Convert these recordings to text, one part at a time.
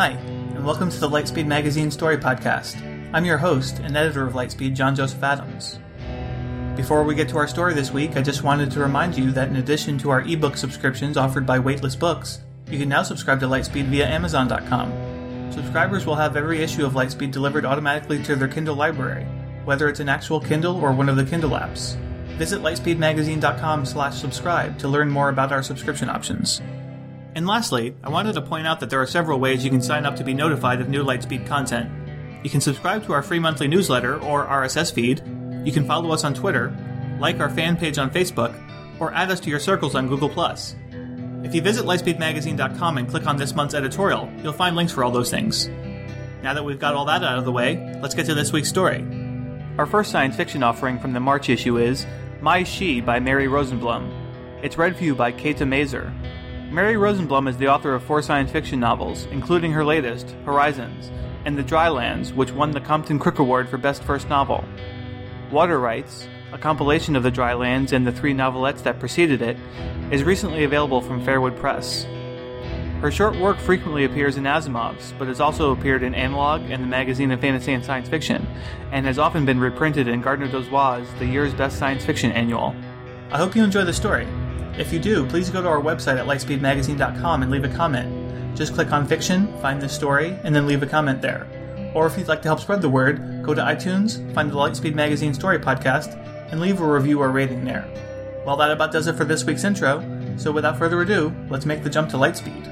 Hi, and welcome to the Lightspeed Magazine Story Podcast. I'm your host and editor of Lightspeed, John Joseph Adams. Before we get to our story this week, I just wanted to remind you that in addition to our ebook subscriptions offered by Weightless Books, you can now subscribe to Lightspeed via Amazon.com. Subscribers will have every issue of Lightspeed delivered automatically to their Kindle library, whether it's an actual Kindle or one of the Kindle apps. Visit lightspeedmagazine.com slash subscribe to learn more about our subscription options. And lastly, I wanted to point out that there are several ways you can sign up to be notified of new Lightspeed content. You can subscribe to our free monthly newsletter or RSS feed, you can follow us on Twitter, like our fan page on Facebook, or add us to your circles on Google+. If you visit lightspeedmagazine.com and click on this month's editorial, you'll find links for all those things. Now that we've got all that out of the way, let's get to this week's story. Our first science fiction offering from the March issue is My She by Mary Rosenblum. It's read for you by Kathe Mazur. Mary Rosenblum is the author of four science fiction novels, including her latest, Horizons, and The Drylands, which won the Compton Crook Award for Best First Novel. Water Rights, a compilation of the Drylands and the three novelettes that preceded it, is recently available from Fairwood Press. Her short work frequently appears in Asimov's, but has also appeared in Analog and the Magazine of Fantasy and Science Fiction, and has often been reprinted in Gardner Dozois' The Year's Best Science Fiction Annual. I hope you enjoy the story. If you do, please go to our website at lightspeedmagazine.com and leave a comment. Just click on fiction, find this story, and then leave a comment there. Or if you'd like to help spread the word, go to iTunes, find the Lightspeed Magazine Story Podcast, and leave a review or rating there. Well, that about does it for this week's intro, so without further ado, let's make the jump to Lightspeed.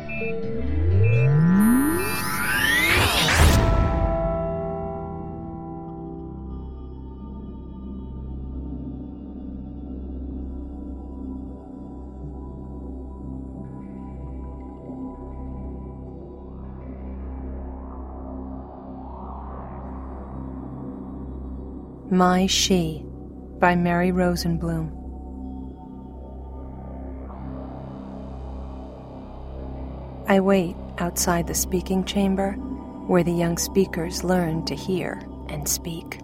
My She by Mary Rosenblum. I wait outside the speaking chamber where the young speakers learn to hear and speak.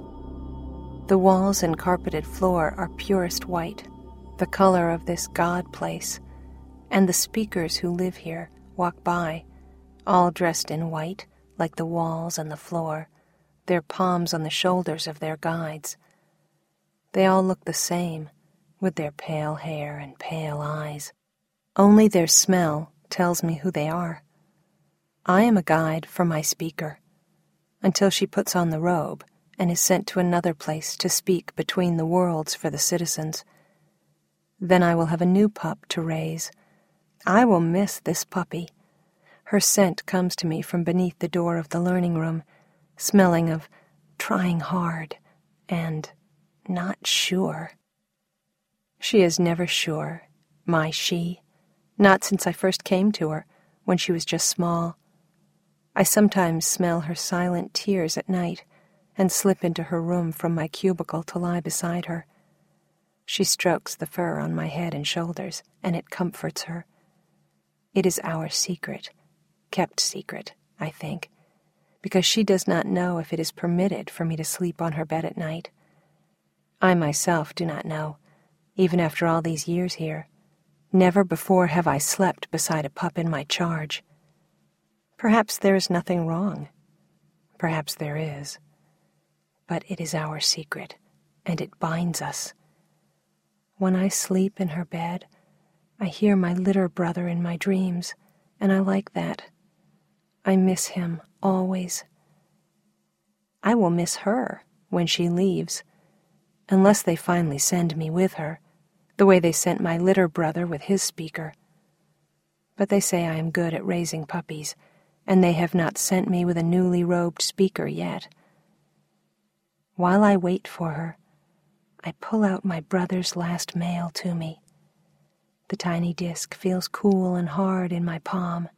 The walls and carpeted floor are purest white, the color of this God place, and the speakers who live here walk by, all dressed in white like the walls and the floor, their palms on the shoulders of their guides. They all look the same, with their pale hair and pale eyes. Only their smell tells me who they are. I am a guide for my speaker, until she puts on the robe and is sent to another place to speak between the worlds for the citizens. Then I will have a new pup to raise. I will miss this puppy. Her scent comes to me from beneath the door of the learning room, smelling of trying hard and not sure. She is never sure, my she, not since I first came to her, when she was just small. I sometimes smell her silent tears at night and slip into her room from my cubicle to lie beside her. She strokes the fur on my head and shoulders, and it comforts her. It is our secret, kept secret, I think, because she does not know if it is permitted for me to sleep on her bed at night. I myself do not know, even after all these years here. Never before have I slept beside a pup in my charge. Perhaps there is nothing wrong. Perhaps there is. But it is our secret, and it binds us. When I sleep in her bed, I hear my litter brother in my dreams, and I like that. I miss him always. I will miss her when she leaves, unless they finally send me with her, the way they sent my litter brother with his speaker. But they say I am good at raising puppies and they have not sent me with a newly robed speaker yet. While I wait for her, I pull out my brother's last mail to me. The tiny disk feels cool and hard in my palm.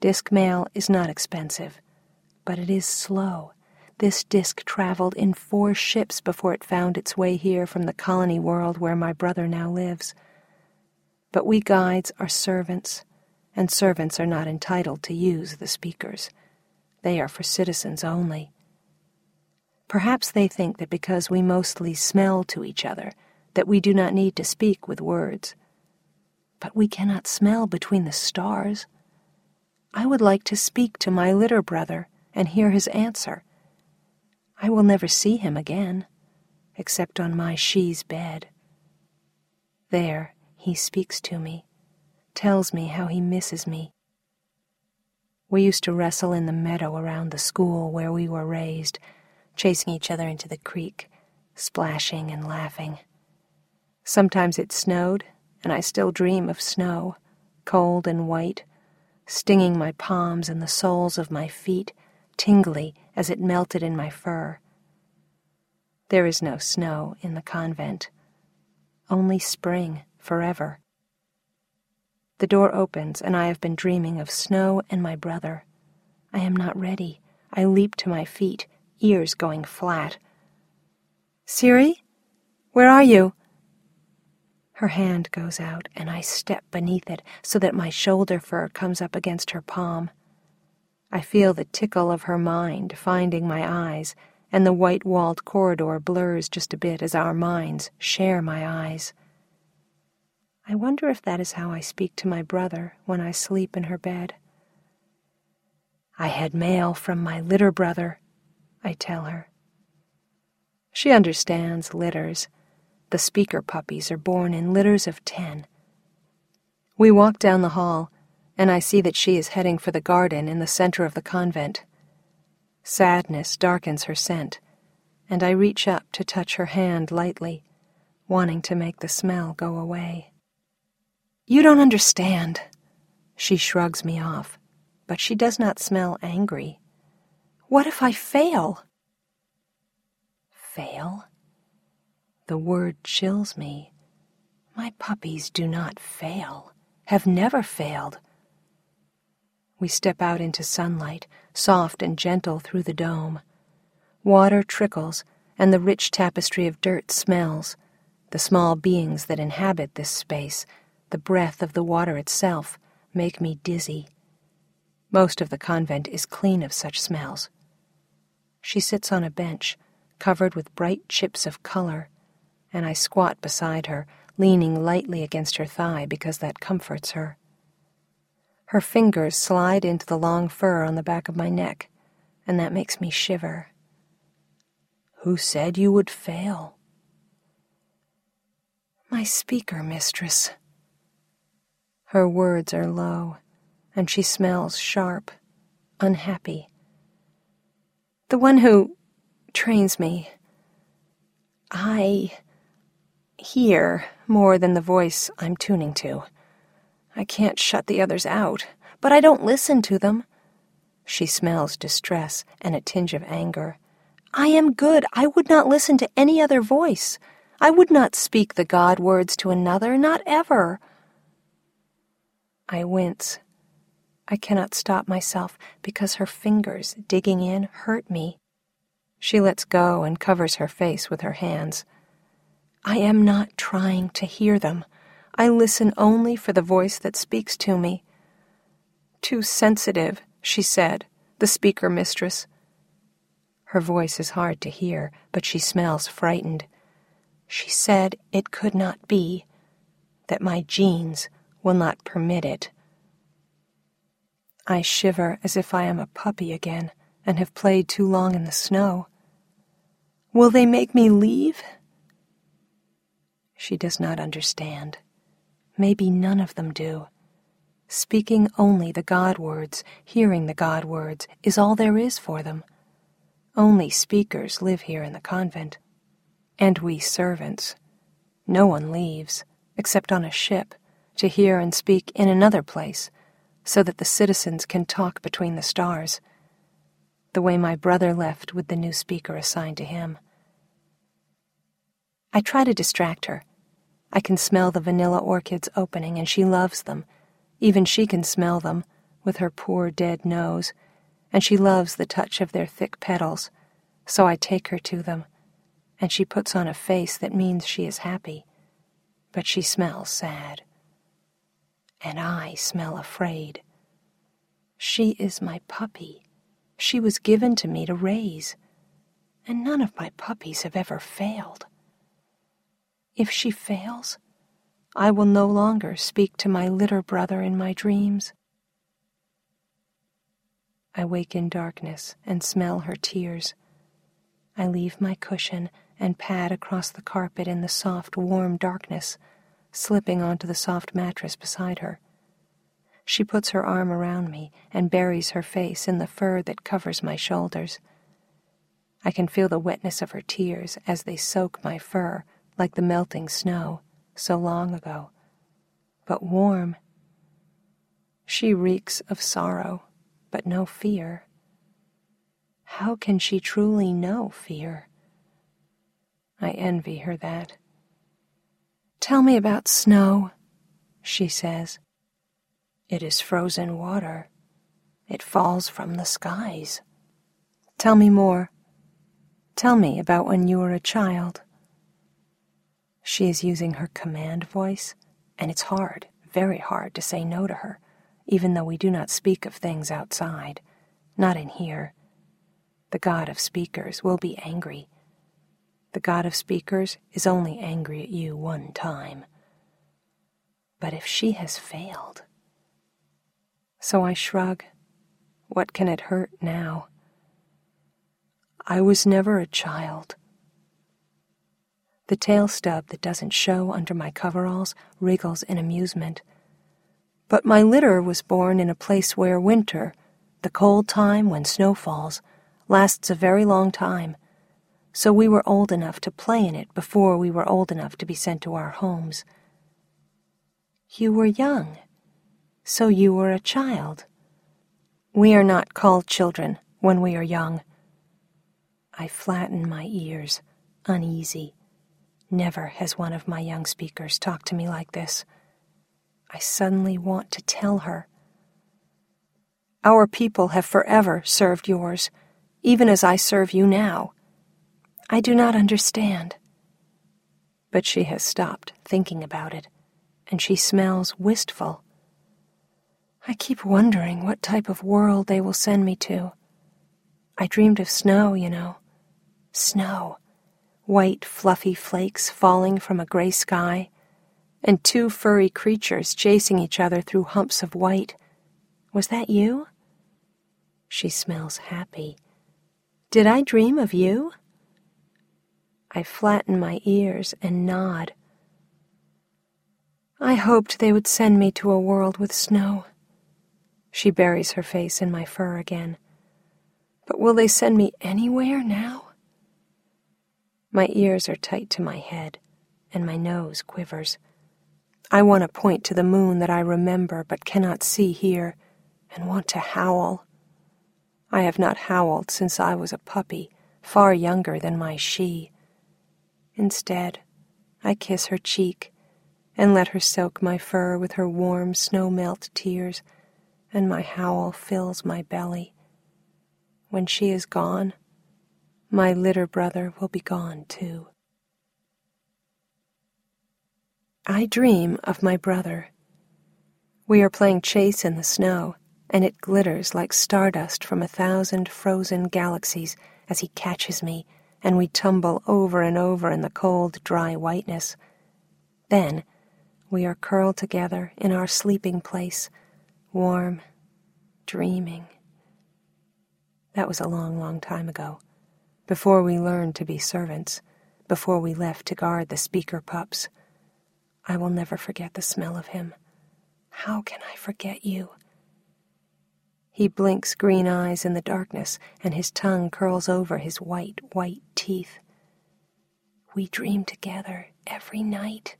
Disk mail is not expensive, but it is slow. This disk traveled in four ships before it found its way here from the colony world where my brother now lives. But we guides are servants and servants are not entitled to use the speakers. They are for citizens only. Perhaps they think that because we mostly smell to each other, that we do not need to speak with words. But we cannot smell between the stars. I would like to speak to my litter brother and hear his answer. I will never see him again, except on my she's bed. There he speaks to me tells me how he misses me. We used to wrestle in the meadow around the school where we were raised, chasing each other into the creek, splashing and laughing. Sometimes it snowed, and I still dream of snow, cold and white, stinging my palms and the soles of my feet, tingly as it melted in my fur. There is no snow in the convent, only spring forever. The door opens, and I have been dreaming of snow and my brother. I am not ready. I leap to my feet, ears going flat. Siri? Where are you? Her hand goes out, and I step beneath it so that my shoulder fur comes up against her palm. I feel the tickle of her mind finding my eyes, and the white walled corridor blurs just a bit as our minds share my eyes. I wonder if that is how I speak to my brother when I sleep in her bed. I had mail from my litter brother, I tell her. She understands litters. The speaker puppies are born in litters of ten. We walk down the hall, and I see that she is heading for the garden in the center of the convent. Sadness darkens her scent, and I reach up to touch her hand lightly, wanting to make the smell go away. You don't understand. She shrugs me off, but she does not smell angry. What if I fail? Fail? The word chills me. My puppies do not fail, have never failed. We step out into sunlight, soft and gentle through the dome. Water trickles, and the rich tapestry of dirt smells. The small beings that inhabit this space the breath of the water itself, make me dizzy. Most of the convent is clean of such smells. She sits on a bench, covered with bright chips of color, and I squat beside her, leaning lightly against her thigh because that comforts her. Her fingers slide into the long fur on the back of my neck, and that makes me shiver. Who said you would fail? My speaker, mistress. Her words are low, and she smells sharp, unhappy. The one who trains me. I hear more than the voice I'm tuning to. I can't shut the others out, but I don't listen to them. She smells distress and a tinge of anger. I am good. I would not listen to any other voice. I would not speak the God words to another, not ever. I wince. I cannot stop myself because her fingers digging in hurt me. She lets go and covers her face with her hands. I am not trying to hear them. I listen only for the voice that speaks to me. Too sensitive, she said, the speaker mistress. Her voice is hard to hear, but she smells frightened. She said it could not be, that my genes will not permit it. I shiver as if I am a puppy again and have played too long in the snow. Will they make me leave? She does not understand. Maybe none of them do. Speaking only the God words, hearing the God words, is all there is for them. Only speakers live here in the convent. And we servants. No one leaves, except on a ship, to hear and speak in another place, so that the citizens can talk between the stars, the way my brother left with the new speaker assigned to him. I try to distract her I can smell the vanilla orchids opening, and she loves them. Even she can smell them, with her poor dead nose, and she loves the touch of their thick petals. So I take her to them, and she puts on a face that means she is happy, but she smells sad. And I smell afraid. She is my puppy. She was given to me to raise, and none of my puppies have ever failed. If she fails, I will no longer speak to my litter brother in my dreams. I wake in darkness and smell her tears. I leave my cushion and pad across the carpet in the soft, warm darkness, slipping onto the soft mattress beside her. She puts her arm around me and buries her face in the fur that covers my shoulders. I can feel the wetness of her tears as they soak my fur like the melting snow so long ago, but warm. She reeks of sorrow, but no fear. How can she truly know fear? I envy her that. Tell me about snow, she says. It is frozen water. It falls from the skies. Tell me more. Tell me about when you were a child. She is using her command voice, and it's hard, very hard, to say no to her, even though we do not speak of things outside, not in here. The God of speakers will be angry. The God of speakers is only angry at you one time. But if she has failed. So I shrug. What can it hurt now? I was never a child. The tail stub that doesn't show under my coveralls wriggles in amusement. But my litter was born in a place where winter, the cold time when snow falls, lasts a very long time, so we were old enough to play in it before we were old enough to be sent to our homes. You were young, so you were a child. We are not called children when we are young. I flatten my ears, uneasy. Never has one of my young speakers talked to me like this. I suddenly want to tell her. Our people have forever served yours, even as I serve you now. I do not understand. But she has stopped thinking about it, and she smells wistful. I keep wondering what type of world they will send me to. I dreamed of snow, you know. Snow white, fluffy flakes falling from a gray sky, and two furry creatures chasing each other through humps of white. Was that you? She smells happy. Did I dream of you? I flatten my ears and nod. I hoped they would send me to a world with snow. She buries her face in my fur again. But will they send me anywhere now? My ears are tight to my head, and my nose quivers. I want to point to the moon that I remember but cannot see here, and want to howl. I have not howled since I was a puppy, far younger than my she. Instead, I kiss her cheek and let her soak my fur with her warm snow melt tears, and my howl fills my belly. When she is gone, my litter brother will be gone too. I dream of my brother. We are playing chase in the snow, and it glitters like stardust from a thousand frozen galaxies as he catches me, and we tumble over and over in the cold, dry whiteness. Then we are curled together in our sleeping place, warm, dreaming. That was a long, long time ago, before we learned to be servants, before we left to guard the speaker pups. I will never forget the smell of him. How can I forget you? He blinks green eyes in the darkness, and his tongue curls over his white, white teeth. We dream together every night.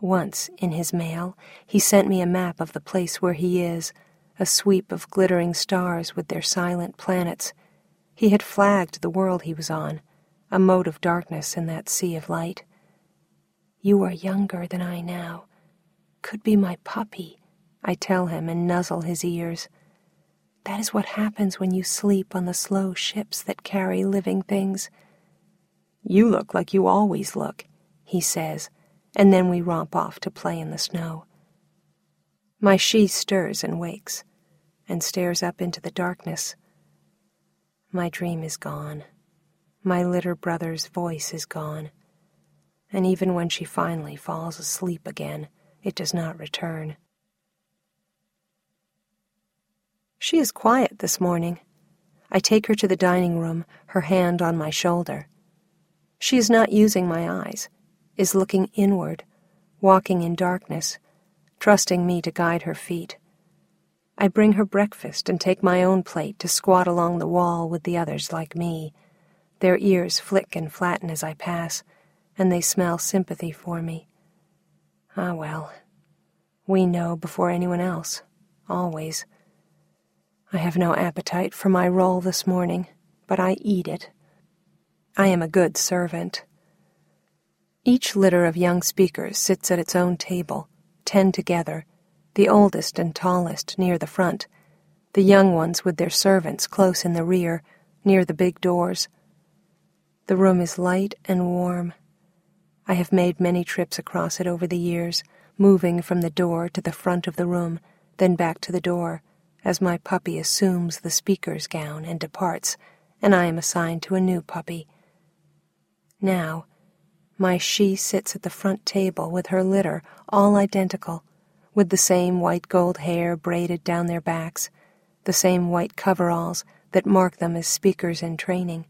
Once, in his mail, he sent me a map of the place where he is, a sweep of glittering stars with their silent planets. He had flagged the world he was on, a mote of darkness in that sea of light. You are younger than I now. Could be my puppy, I tell him and nuzzle his ears. That is what happens when you sleep on the slow ships that carry living things. You look like you always look, he says and then we romp off to play in the snow. My she stirs and wakes, and stares up into the darkness. My dream is gone. My litter brother's voice is gone. And even when she finally falls asleep again, it does not return. She is quiet this morning. I take her to the dining room, her hand on my shoulder. She is not using my eyes is looking inward, walking in darkness, trusting me to guide her feet. I bring her breakfast and take my own plate to squat along the wall with the others like me. Their ears flick and flatten as I pass, and they smell sympathy for me. Ah, well, we know before anyone else, always. I have no appetite for my roll this morning, but I eat it. I am a good servant. Each litter of young speakers sits at its own table, ten together, the oldest and tallest near the front, the young ones with their servants close in the rear, near the big doors. The room is light and warm. I have made many trips across it over the years, moving from the door to the front of the room, then back to the door, as my puppy assumes the speaker's gown and departs, and I am assigned to a new puppy. Now, my she sits at the front table with her litter, all identical, with the same white gold hair braided down their backs, the same white coveralls that mark them as speakers in training,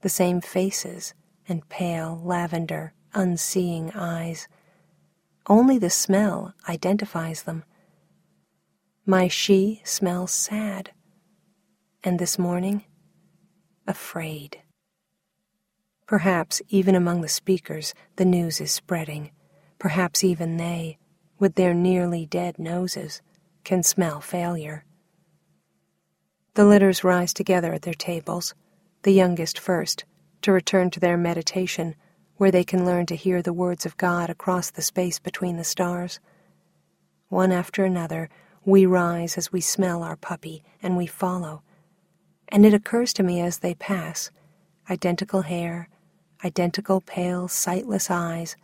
the same faces and pale, lavender, unseeing eyes. Only the smell identifies them. My she smells sad, and this morning, afraid. Perhaps even among the speakers the news is spreading. Perhaps even they, with their nearly dead noses, can smell failure. The litters rise together at their tables, the youngest first, to return to their meditation, where they can learn to hear the words of God across the space between the stars. One after another, we rise as we smell our puppy, and we follow. And it occurs to me as they pass identical hair, identical pale, sightless eyes,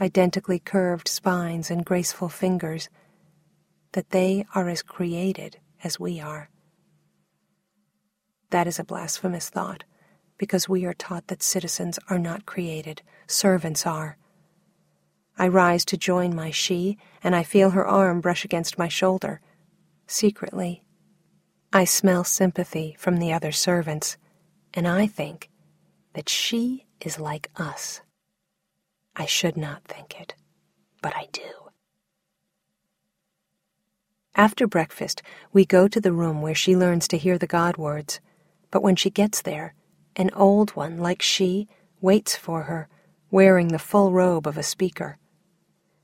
identically curved spines and graceful fingers, that they are as created as we are. That is a blasphemous thought, because we are taught that citizens are not created, servants are. I rise to join my she, and I feel her arm brush against my shoulder. Secretly, I smell sympathy from the other servants, and I think that she is like us. I should not think it, but I do. After breakfast, we go to the room where she learns to hear the God words. But when she gets there, an old one like she waits for her, wearing the full robe of a speaker.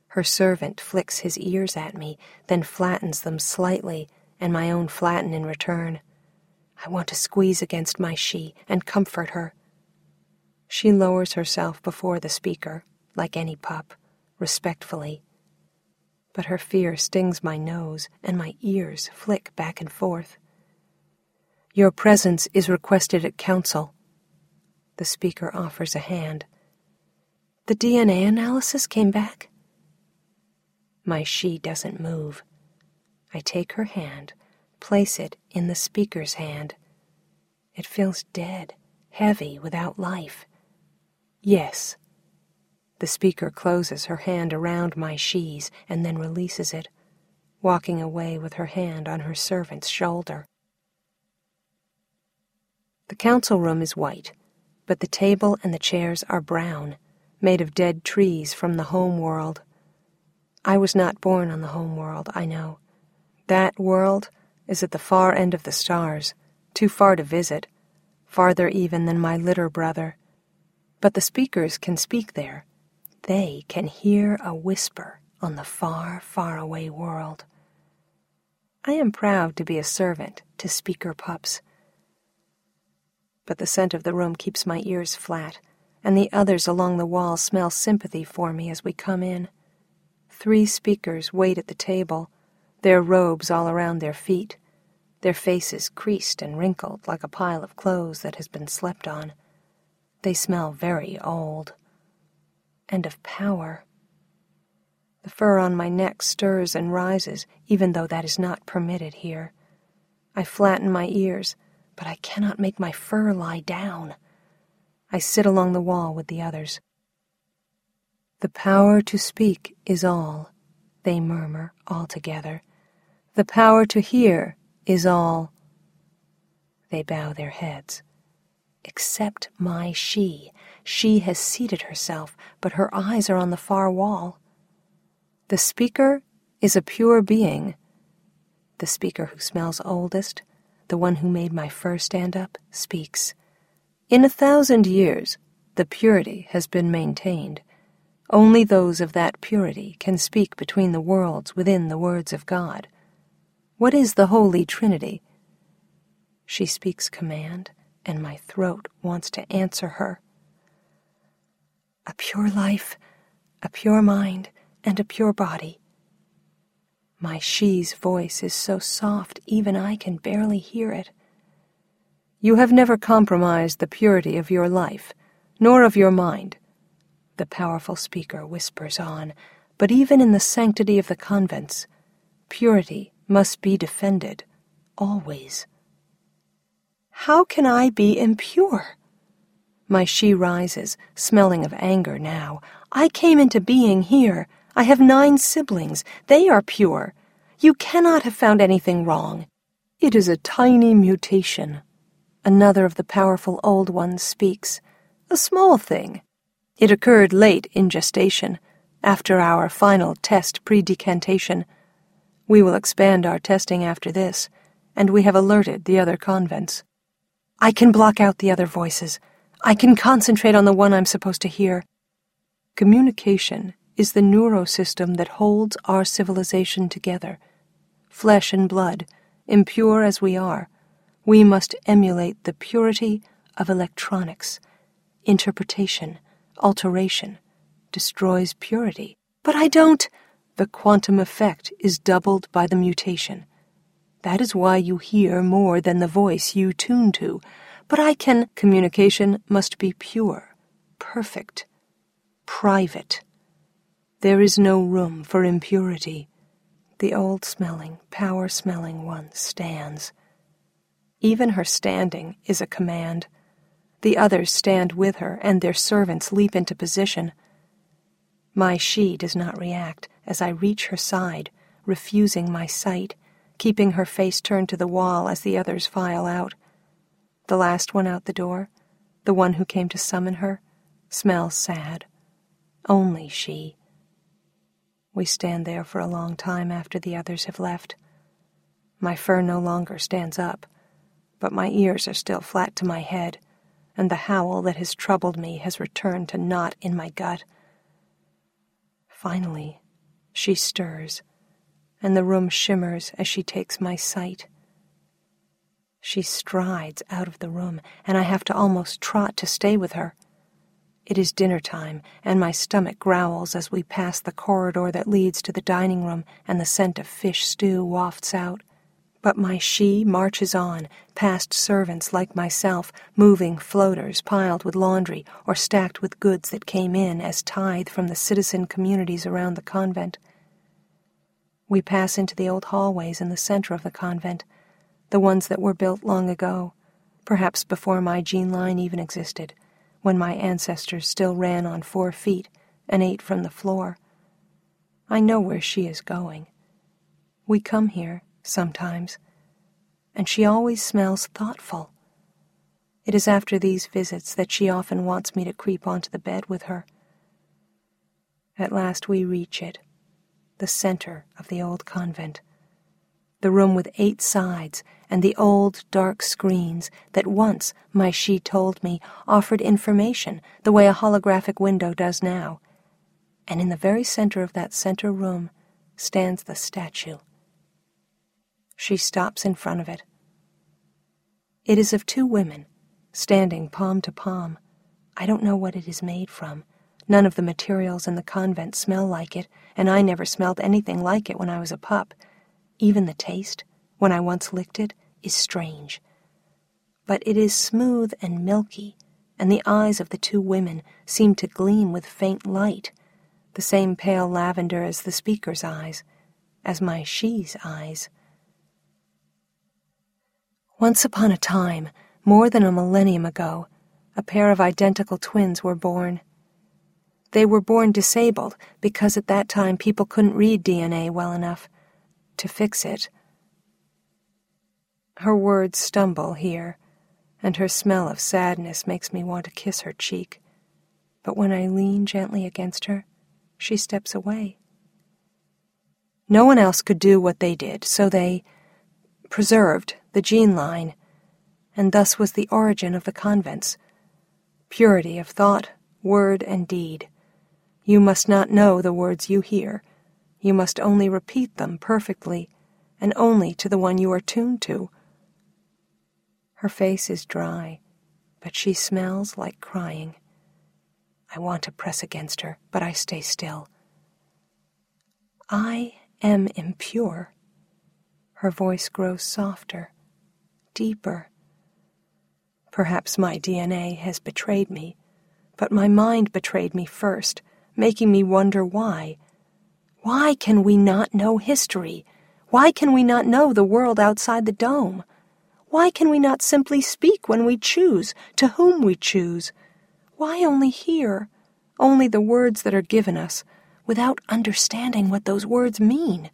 Her servant flicks his ears at me, then flattens them slightly, and my own flatten in return. I want to squeeze against my she and comfort her. She lowers herself before the speaker, like any pup, respectfully. But her fear stings my nose, and my ears flick back and forth. Your presence is requested at council. The speaker offers a hand. The DNA analysis came back? My she doesn't move. I take her hand, place it in the speaker's hand. It feels dead, heavy, without life. Yes. The speaker closes her hand around my she's and then releases it, walking away with her hand on her servant's shoulder. The council room is white, but the table and the chairs are brown, made of dead trees from the home world. I was not born on the home world, I know. That world is at the far end of the stars, too far to visit, farther even than my litter brother. But the speakers can speak there. They can hear a whisper on the far, far away world. I am proud to be a servant to speaker pups. But the scent of the room keeps my ears flat, and the others along the wall smell sympathy for me as we come in. Three speakers wait at the table, their robes all around their feet, their faces creased and wrinkled like a pile of clothes that has been slept on. They smell very old. And of power. The fur on my neck stirs and rises, even though that is not permitted here. I flatten my ears, but I cannot make my fur lie down. I sit along the wall with the others. The power to speak is all, they murmur all together. The power to hear is all. They bow their heads. Except my she. She has seated herself, but her eyes are on the far wall. The speaker is a pure being. The speaker who smells oldest, the one who made my fur stand up, speaks. In a thousand years, the purity has been maintained. Only those of that purity can speak between the worlds within the words of God. What is the Holy Trinity? She speaks command, and my throat wants to answer her. A pure life, a pure mind, and a pure body. My she's voice is so soft even I can barely hear it. You have never compromised the purity of your life, nor of your mind the powerful speaker whispers on, but even in the sanctity of the convents, purity must be defended, always. How can I be impure? My she rises, smelling of anger now. I came into being here. I have nine siblings. They are pure. You cannot have found anything wrong. It is a tiny mutation. Another of the powerful old ones speaks. A small thing. It occurred late in gestation, after our final test pre-decantation. We will expand our testing after this, and we have alerted the other convents. I can block out the other voices. I can concentrate on the one I'm supposed to hear. Communication is the neurosystem that holds our civilization together. Flesh and blood, impure as we are, we must emulate the purity of electronics, interpretation, alteration destroys purity. But I don't. The quantum effect is doubled by the mutation. That is why you hear more than the voice you tune to. But I can. Communication must be pure, perfect, private. There is no room for impurity. The old smelling, power smelling one stands. Even her standing is a command. The others stand with her, and their servants leap into position. My she does not react as I reach her side, refusing my sight, keeping her face turned to the wall as the others file out. The last one out the door, the one who came to summon her, smells sad. Only she. We stand there for a long time after the others have left. My fur no longer stands up, but my ears are still flat to my head and the howl that has troubled me has returned to knot in my gut. Finally, she stirs, and the room shimmers as she takes my sight. She strides out of the room, and I have to almost trot to stay with her. It is dinner time, and my stomach growls as we pass the corridor that leads to the dining room, and the scent of fish stew wafts out. But my she marches on, past servants like myself, moving floaters piled with laundry or stacked with goods that came in as tithe from the citizen communities around the convent. We pass into the old hallways in the center of the convent, the ones that were built long ago, perhaps before my gene line even existed, when my ancestors still ran on four feet and ate from the floor. I know where she is going. We come here sometimes, and she always smells thoughtful. It is after these visits that she often wants me to creep onto the bed with her. At last we reach it, the center of the old convent, the room with eight sides and the old dark screens that once, my she told me, offered information the way a holographic window does now. And in the very center of that center room stands the statue she stops in front of it. It is of two women, standing palm to palm. I don't know what it is made from. None of the materials in the convent smell like it, and I never smelled anything like it when I was a pup. Even the taste, when I once licked it, is strange. But it is smooth and milky, and the eyes of the two women seem to gleam with faint light, the same pale lavender as the speaker's eyes, as my she's eyes. Once upon a time, more than a millennium ago, a pair of identical twins were born. They were born disabled because at that time people couldn't read DNA well enough to fix it. Her words stumble here, and her smell of sadness makes me want to kiss her cheek. But when I lean gently against her, she steps away. No one else could do what they did, so they preserved the gene line, and thus was the origin of the convents. Purity of thought, word, and deed. You must not know the words you hear. You must only repeat them perfectly, and only to the one you are tuned to. Her face is dry, but she smells like crying. I want to press against her, but I stay still. I am impure. Her voice grows softer deeper. Perhaps my DNA has betrayed me, but my mind betrayed me first, making me wonder why. Why can we not know history? Why can we not know the world outside the dome? Why can we not simply speak when we choose, to whom we choose? Why only hear, only the words that are given us, without understanding what those words mean?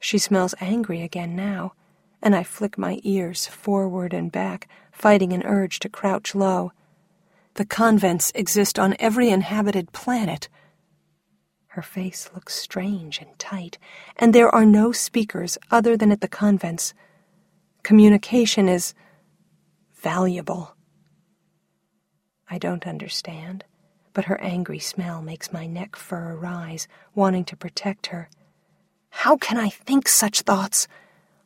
She smells angry again now and I flick my ears forward and back, fighting an urge to crouch low. The convents exist on every inhabited planet. Her face looks strange and tight, and there are no speakers other than at the convents. Communication is valuable. I don't understand, but her angry smell makes my neck fur rise, wanting to protect her. How can I think such thoughts?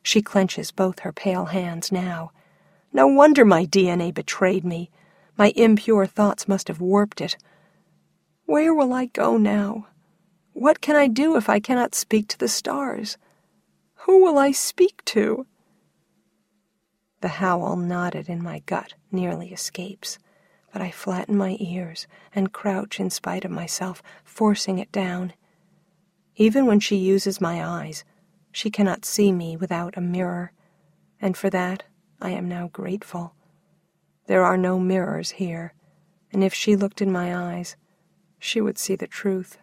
She clenches both her pale hands now. No wonder my DNA betrayed me. My impure thoughts must have warped it. Where will I go now? What can I do if I cannot speak to the stars? Who will I speak to? The howl knotted in my gut nearly escapes, but I flatten my ears and crouch in spite of myself, forcing it down. Even when she uses my eyes, she cannot see me without a mirror, and for that I am now grateful. There are no mirrors here, and if she looked in my eyes, she would see the truth.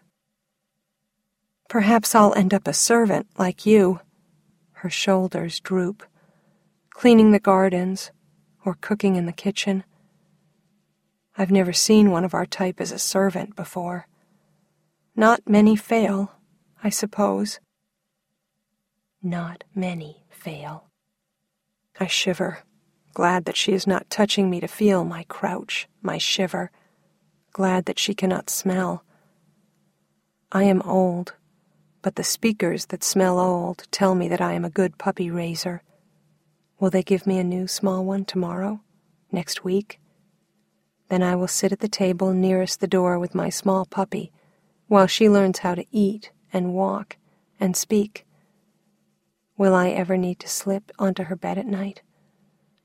Perhaps I'll end up a servant like you. Her shoulders droop, cleaning the gardens or cooking in the kitchen. I've never seen one of our type as a servant before. Not many fail, I suppose not many fail. I shiver, glad that she is not touching me to feel my crouch, my shiver, glad that she cannot smell. I am old, but the speakers that smell old tell me that I am a good puppy raiser. Will they give me a new small one tomorrow? Next week? Then I will sit at the table nearest the door with my small puppy while she learns how to eat and walk and speak Will I ever need to slip onto her bed at night?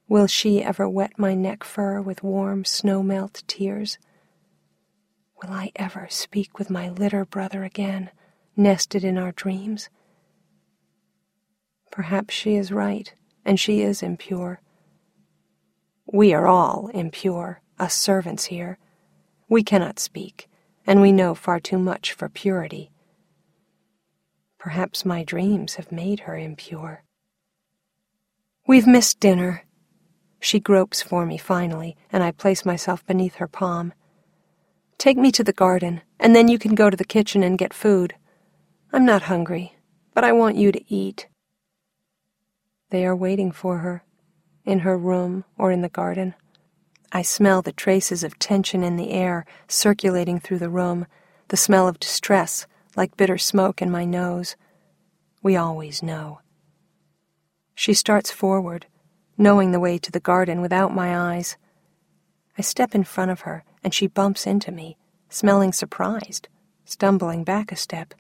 Will she ever wet my neck fur with warm snow melt tears? Will I ever speak with my litter brother again, nested in our dreams? Perhaps she is right, and she is impure. We are all impure, us servants here. We cannot speak, and we know far too much for purity. Perhaps my dreams have made her impure. We've missed dinner. She gropes for me finally, and I place myself beneath her palm. Take me to the garden, and then you can go to the kitchen and get food. I'm not hungry, but I want you to eat. They are waiting for her, in her room or in the garden. I smell the traces of tension in the air circulating through the room, the smell of distress like bitter smoke in my nose. We always know. She starts forward, knowing the way to the garden without my eyes. I step in front of her, and she bumps into me, smelling surprised, stumbling back a step.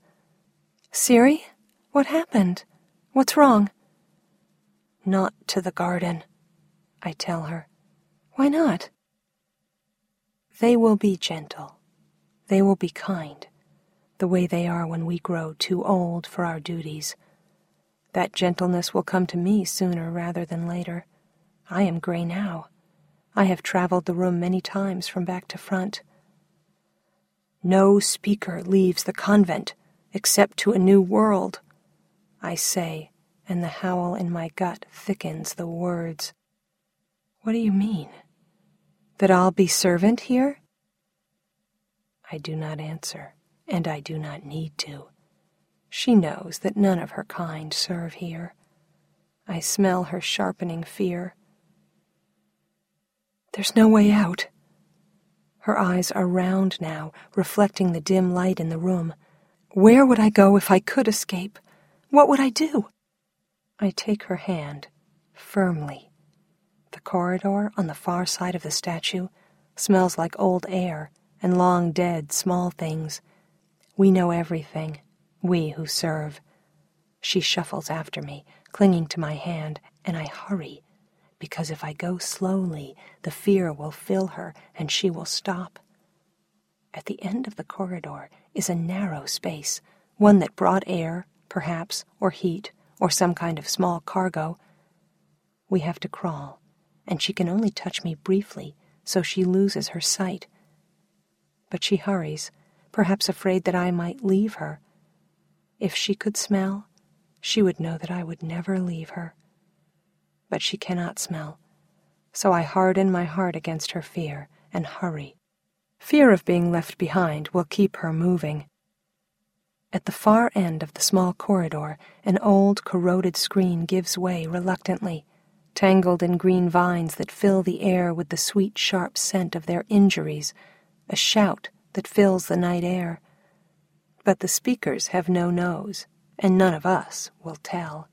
Siri, what happened? What's wrong? Not to the garden, I tell her. Why not? They will be gentle. They will be kind, the way they are when we grow too old for our duties. That gentleness will come to me sooner rather than later. I am gray now. I have traveled the room many times from back to front. No speaker leaves the convent except to a new world, I say and the howl in my gut thickens the words. What do you mean? That I'll be servant here? I do not answer, and I do not need to. She knows that none of her kind serve here. I smell her sharpening fear. There's no way out. Her eyes are round now, reflecting the dim light in the room. Where would I go if I could escape? What would I do? I take her hand, firmly. The corridor on the far side of the statue smells like old air and long dead small things. We know everything, we who serve. She shuffles after me, clinging to my hand, and I hurry, because if I go slowly, the fear will fill her and she will stop. At the end of the corridor is a narrow space, one that brought air, perhaps, or heat or some kind of small cargo. We have to crawl, and she can only touch me briefly, so she loses her sight. But she hurries, perhaps afraid that I might leave her. If she could smell, she would know that I would never leave her. But she cannot smell, so I harden my heart against her fear and hurry. Fear of being left behind will keep her moving. At the far end of the small corridor, an old corroded screen gives way reluctantly, tangled in green vines that fill the air with the sweet, sharp scent of their injuries, a shout that fills the night air. But the speakers have no nose, and none of us will tell.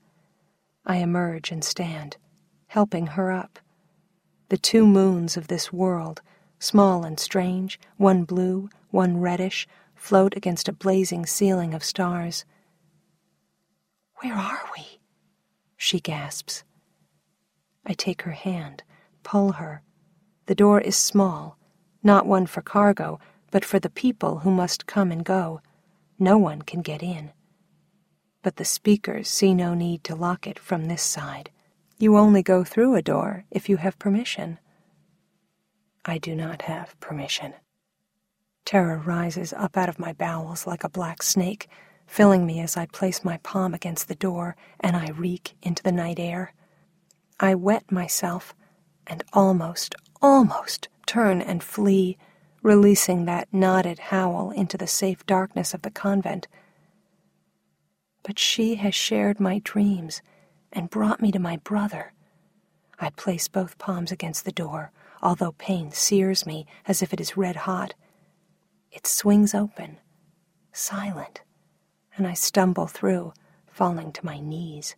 I emerge and stand, helping her up. The two moons of this world, small and strange, one blue, one reddish, float against a blazing ceiling of stars. Where are we? She gasps. I take her hand, pull her. The door is small, not one for cargo, but for the people who must come and go. No one can get in. But the speakers see no need to lock it from this side. You only go through a door if you have permission. I do not have permission. Terror rises up out of my bowels like a black snake, filling me as I place my palm against the door and I reek into the night air. I wet myself and almost, almost turn and flee, releasing that knotted howl into the safe darkness of the convent. But she has shared my dreams and brought me to my brother. I place both palms against the door, although pain sears me as if it is red hot. It swings open, silent, and I stumble through, falling to my knees.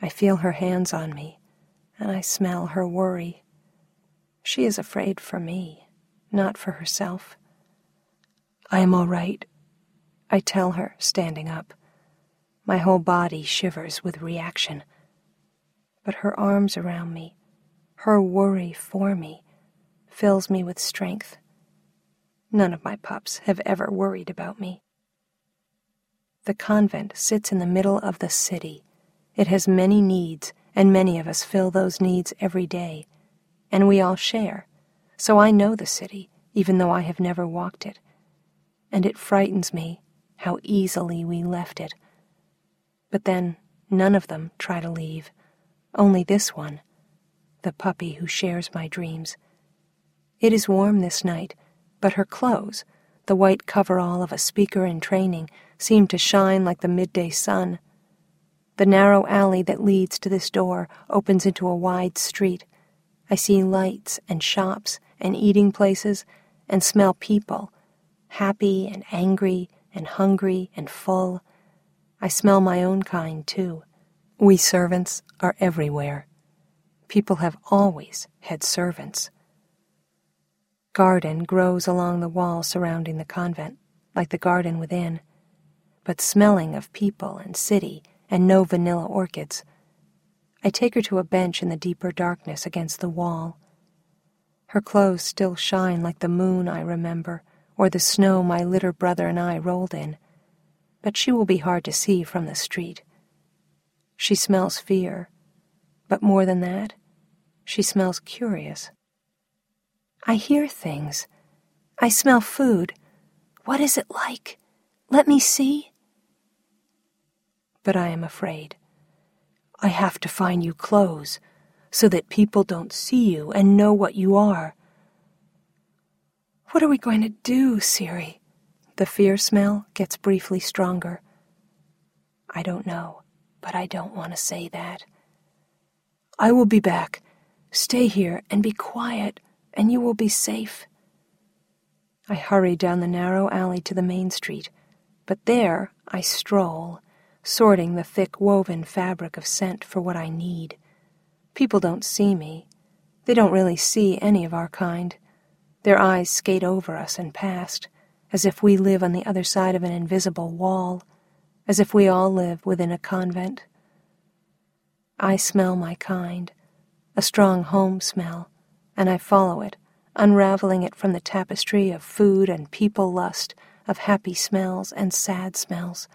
I feel her hands on me, and I smell her worry. She is afraid for me, not for herself. I am all right, I tell her, standing up. My whole body shivers with reaction. But her arms around me, her worry for me, fills me with strength. None of my pups have ever worried about me. The convent sits in the middle of the city. It has many needs, and many of us fill those needs every day. And we all share. So I know the city, even though I have never walked it. And it frightens me how easily we left it. But then none of them try to leave. Only this one, the puppy who shares my dreams. It is warm this night, but her clothes, the white coverall of a speaker in training, seem to shine like the midday sun. The narrow alley that leads to this door opens into a wide street. I see lights and shops and eating places and smell people, happy and angry and hungry and full. I smell my own kind, too. We servants are everywhere. People have always had servants. Garden grows along the wall surrounding the convent, like the garden within, but smelling of people and city and no vanilla orchids. I take her to a bench in the deeper darkness against the wall. Her clothes still shine like the moon I remember, or the snow my litter brother and I rolled in, but she will be hard to see from the street. She smells fear, but more than that, she smells curious. I hear things. I smell food. What is it like? Let me see. But I am afraid. I have to find you clothes so that people don't see you and know what you are. What are we going to do, Siri? The fear smell gets briefly stronger. I don't know, but I don't want to say that. I will be back. Stay here and be quiet, and you will be safe. I hurry down the narrow alley to the main street, but there I stroll, sorting the thick woven fabric of scent for what I need. People don't see me. They don't really see any of our kind. Their eyes skate over us and past, as if we live on the other side of an invisible wall, as if we all live within a convent. I smell my kind, a strong home smell, and I follow it, unraveling it from the tapestry of food and people lust, of happy smells and sad smells.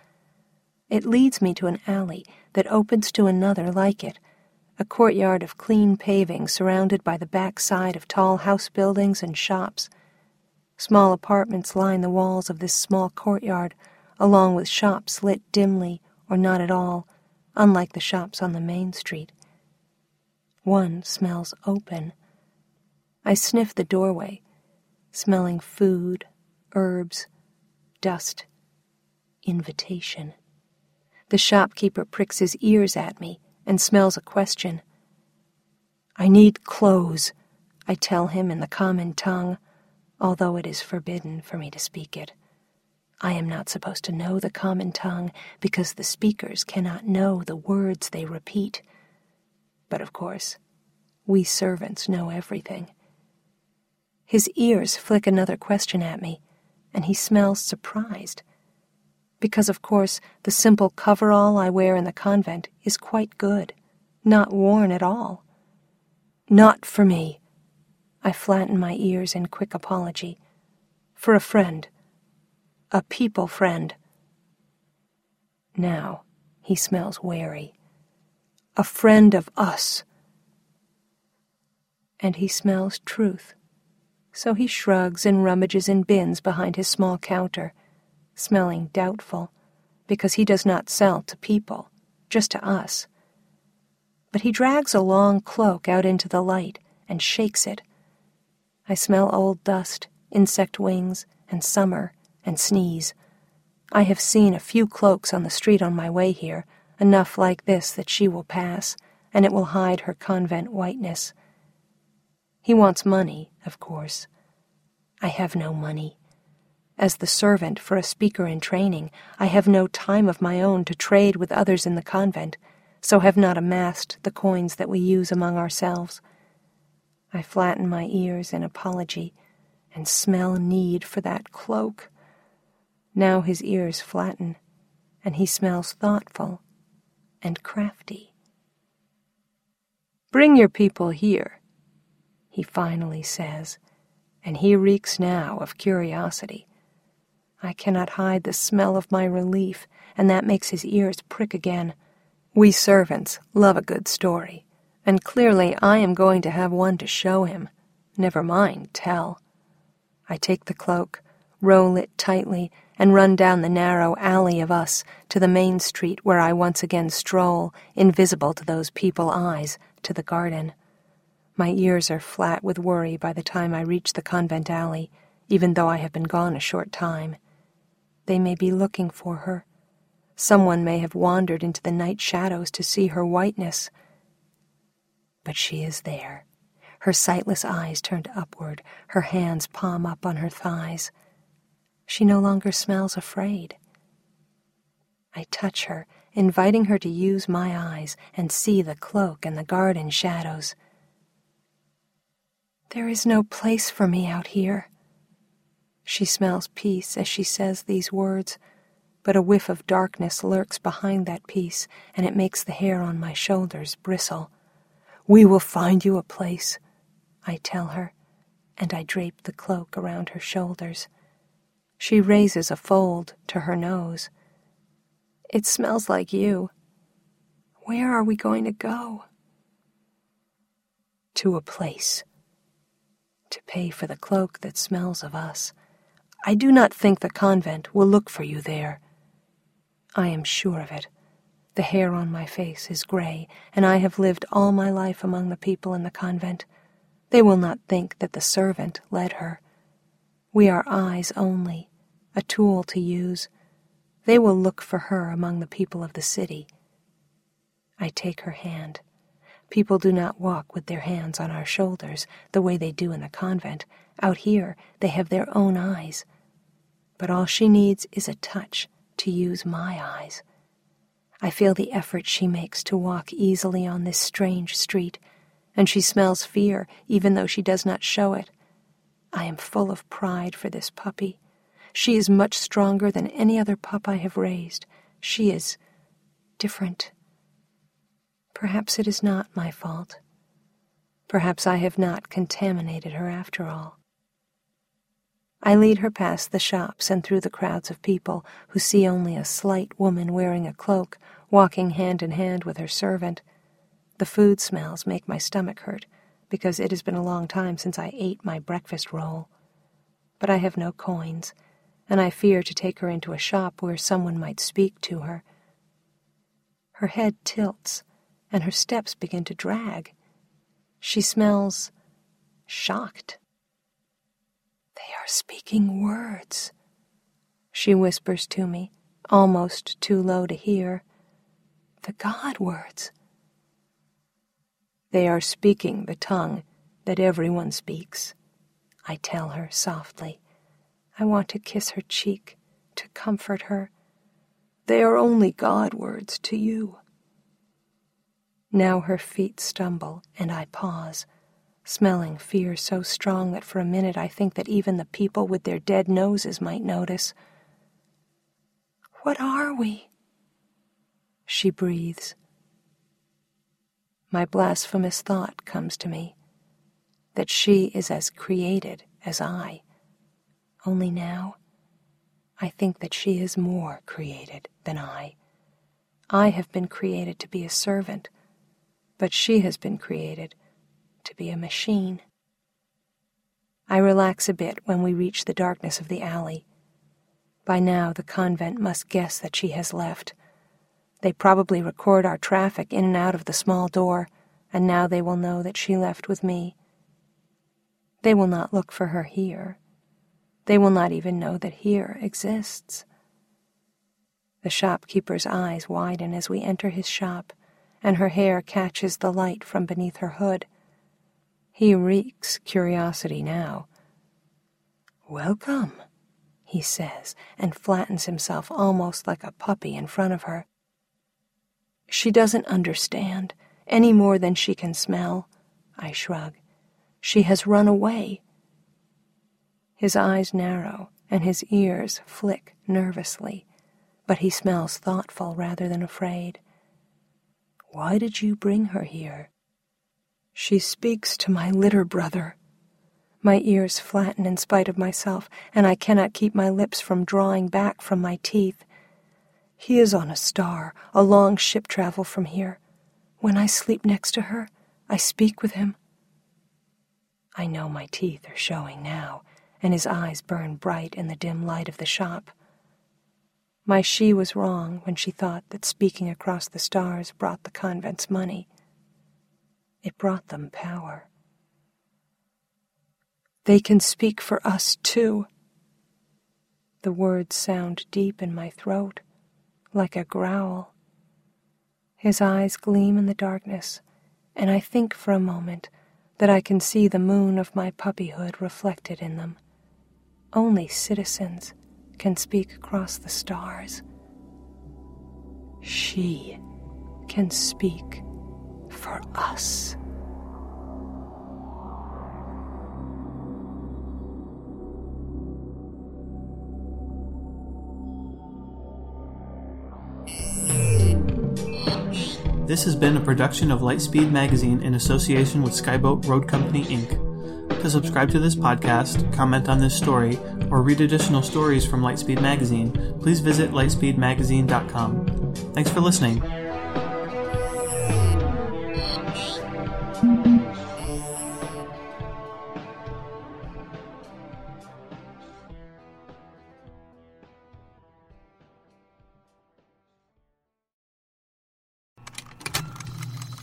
It leads me to an alley that opens to another like it, a courtyard of clean paving surrounded by the back side of tall house buildings and shops. Small apartments line the walls of this small courtyard, along with shops lit dimly or not at all, unlike the shops on the main street. One smells open. I sniff the doorway, smelling food, herbs, dust, invitation. The shopkeeper pricks his ears at me and smells a question. I need clothes, I tell him in the common tongue, although it is forbidden for me to speak it. I am not supposed to know the common tongue because the speakers cannot know the words they repeat. But of course, we servants know everything. His ears flick another question at me, and he smells surprised. Because, of course, the simple coverall I wear in the convent is quite good, not worn at all. Not for me. I flatten my ears in quick apology. For a friend. A people friend. Now he smells wary. A friend of us and he smells truth. So he shrugs and rummages in bins behind his small counter, smelling doubtful, because he does not sell to people, just to us. But he drags a long cloak out into the light and shakes it. I smell old dust, insect wings, and summer, and sneeze. I have seen a few cloaks on the street on my way here, enough like this that she will pass, and it will hide her convent whiteness. He wants money, of course. I have no money. As the servant for a speaker in training, I have no time of my own to trade with others in the convent, so have not amassed the coins that we use among ourselves. I flatten my ears in apology and smell need for that cloak. Now his ears flatten, and he smells thoughtful and crafty. Bring your people here, he finally says, and he reeks now of curiosity. I cannot hide the smell of my relief, and that makes his ears prick again. We servants love a good story, and clearly I am going to have one to show him. Never mind, tell. I take the cloak, roll it tightly, and run down the narrow alley of us to the main street where I once again stroll, invisible to those people eyes, to the garden. My ears are flat with worry by the time I reach the convent alley, even though I have been gone a short time. They may be looking for her. Someone may have wandered into the night shadows to see her whiteness. But she is there, her sightless eyes turned upward, her hands palm up on her thighs. She no longer smells afraid. I touch her, inviting her to use my eyes and see the cloak and the garden shadows. There is no place for me out here. She smells peace as she says these words, but a whiff of darkness lurks behind that peace, and it makes the hair on my shoulders bristle. We will find you a place, I tell her, and I drape the cloak around her shoulders. She raises a fold to her nose. It smells like you. Where are we going to go? To a place to pay for the cloak that smells of us. I do not think the convent will look for you there. I am sure of it. The hair on my face is gray, and I have lived all my life among the people in the convent. They will not think that the servant led her. We are eyes only, a tool to use. They will look for her among the people of the city. I take her hand. People do not walk with their hands on our shoulders the way they do in the convent. Out here, they have their own eyes. But all she needs is a touch to use my eyes. I feel the effort she makes to walk easily on this strange street, and she smells fear even though she does not show it. I am full of pride for this puppy. She is much stronger than any other pup I have raised. She is different. Perhaps it is not my fault. Perhaps I have not contaminated her after all. I lead her past the shops and through the crowds of people who see only a slight woman wearing a cloak, walking hand in hand with her servant. The food smells make my stomach hurt because it has been a long time since I ate my breakfast roll. But I have no coins, and I fear to take her into a shop where someone might speak to her. Her head tilts and her steps begin to drag. She smells shocked. They are speaking words, she whispers to me, almost too low to hear. The God words. They are speaking the tongue that everyone speaks, I tell her softly. I want to kiss her cheek, to comfort her. They are only God words to you. Now her feet stumble, and I pause, smelling fear so strong that for a minute I think that even the people with their dead noses might notice. What are we? She breathes. My blasphemous thought comes to me that she is as created as I. Only now, I think that she is more created than I. I have been created to be a servant but she has been created to be a machine. I relax a bit when we reach the darkness of the alley. By now, the convent must guess that she has left. They probably record our traffic in and out of the small door, and now they will know that she left with me. They will not look for her here. They will not even know that here exists. The shopkeeper's eyes widen as we enter his shop and her hair catches the light from beneath her hood. He reeks curiosity now. Welcome, he says, and flattens himself almost like a puppy in front of her. She doesn't understand any more than she can smell. I shrug. She has run away. His eyes narrow and his ears flick nervously, but he smells thoughtful rather than afraid. Why did you bring her here? She speaks to my litter brother. My ears flatten in spite of myself, and I cannot keep my lips from drawing back from my teeth. He is on a star, a long ship travel from here. When I sleep next to her, I speak with him. I know my teeth are showing now, and his eyes burn bright in the dim light of the shop. My she was wrong when she thought that speaking across the stars brought the convents money. It brought them power. They can speak for us too. The words sound deep in my throat, like a growl. His eyes gleam in the darkness, and I think for a moment that I can see the moon of my puppyhood reflected in them. Only citizens can speak across the stars. She can speak for us. This has been a production of Lightspeed Magazine in association with Skyboat Road Company, Inc. To subscribe to this podcast, comment on this story, or read additional stories from Lightspeed Magazine, please visit lightspeedmagazine.com. Thanks for listening.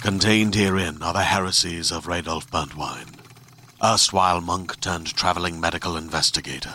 Contained herein are the heresies of Radolf Burntwine, erstwhile monk turned traveling medical investigator.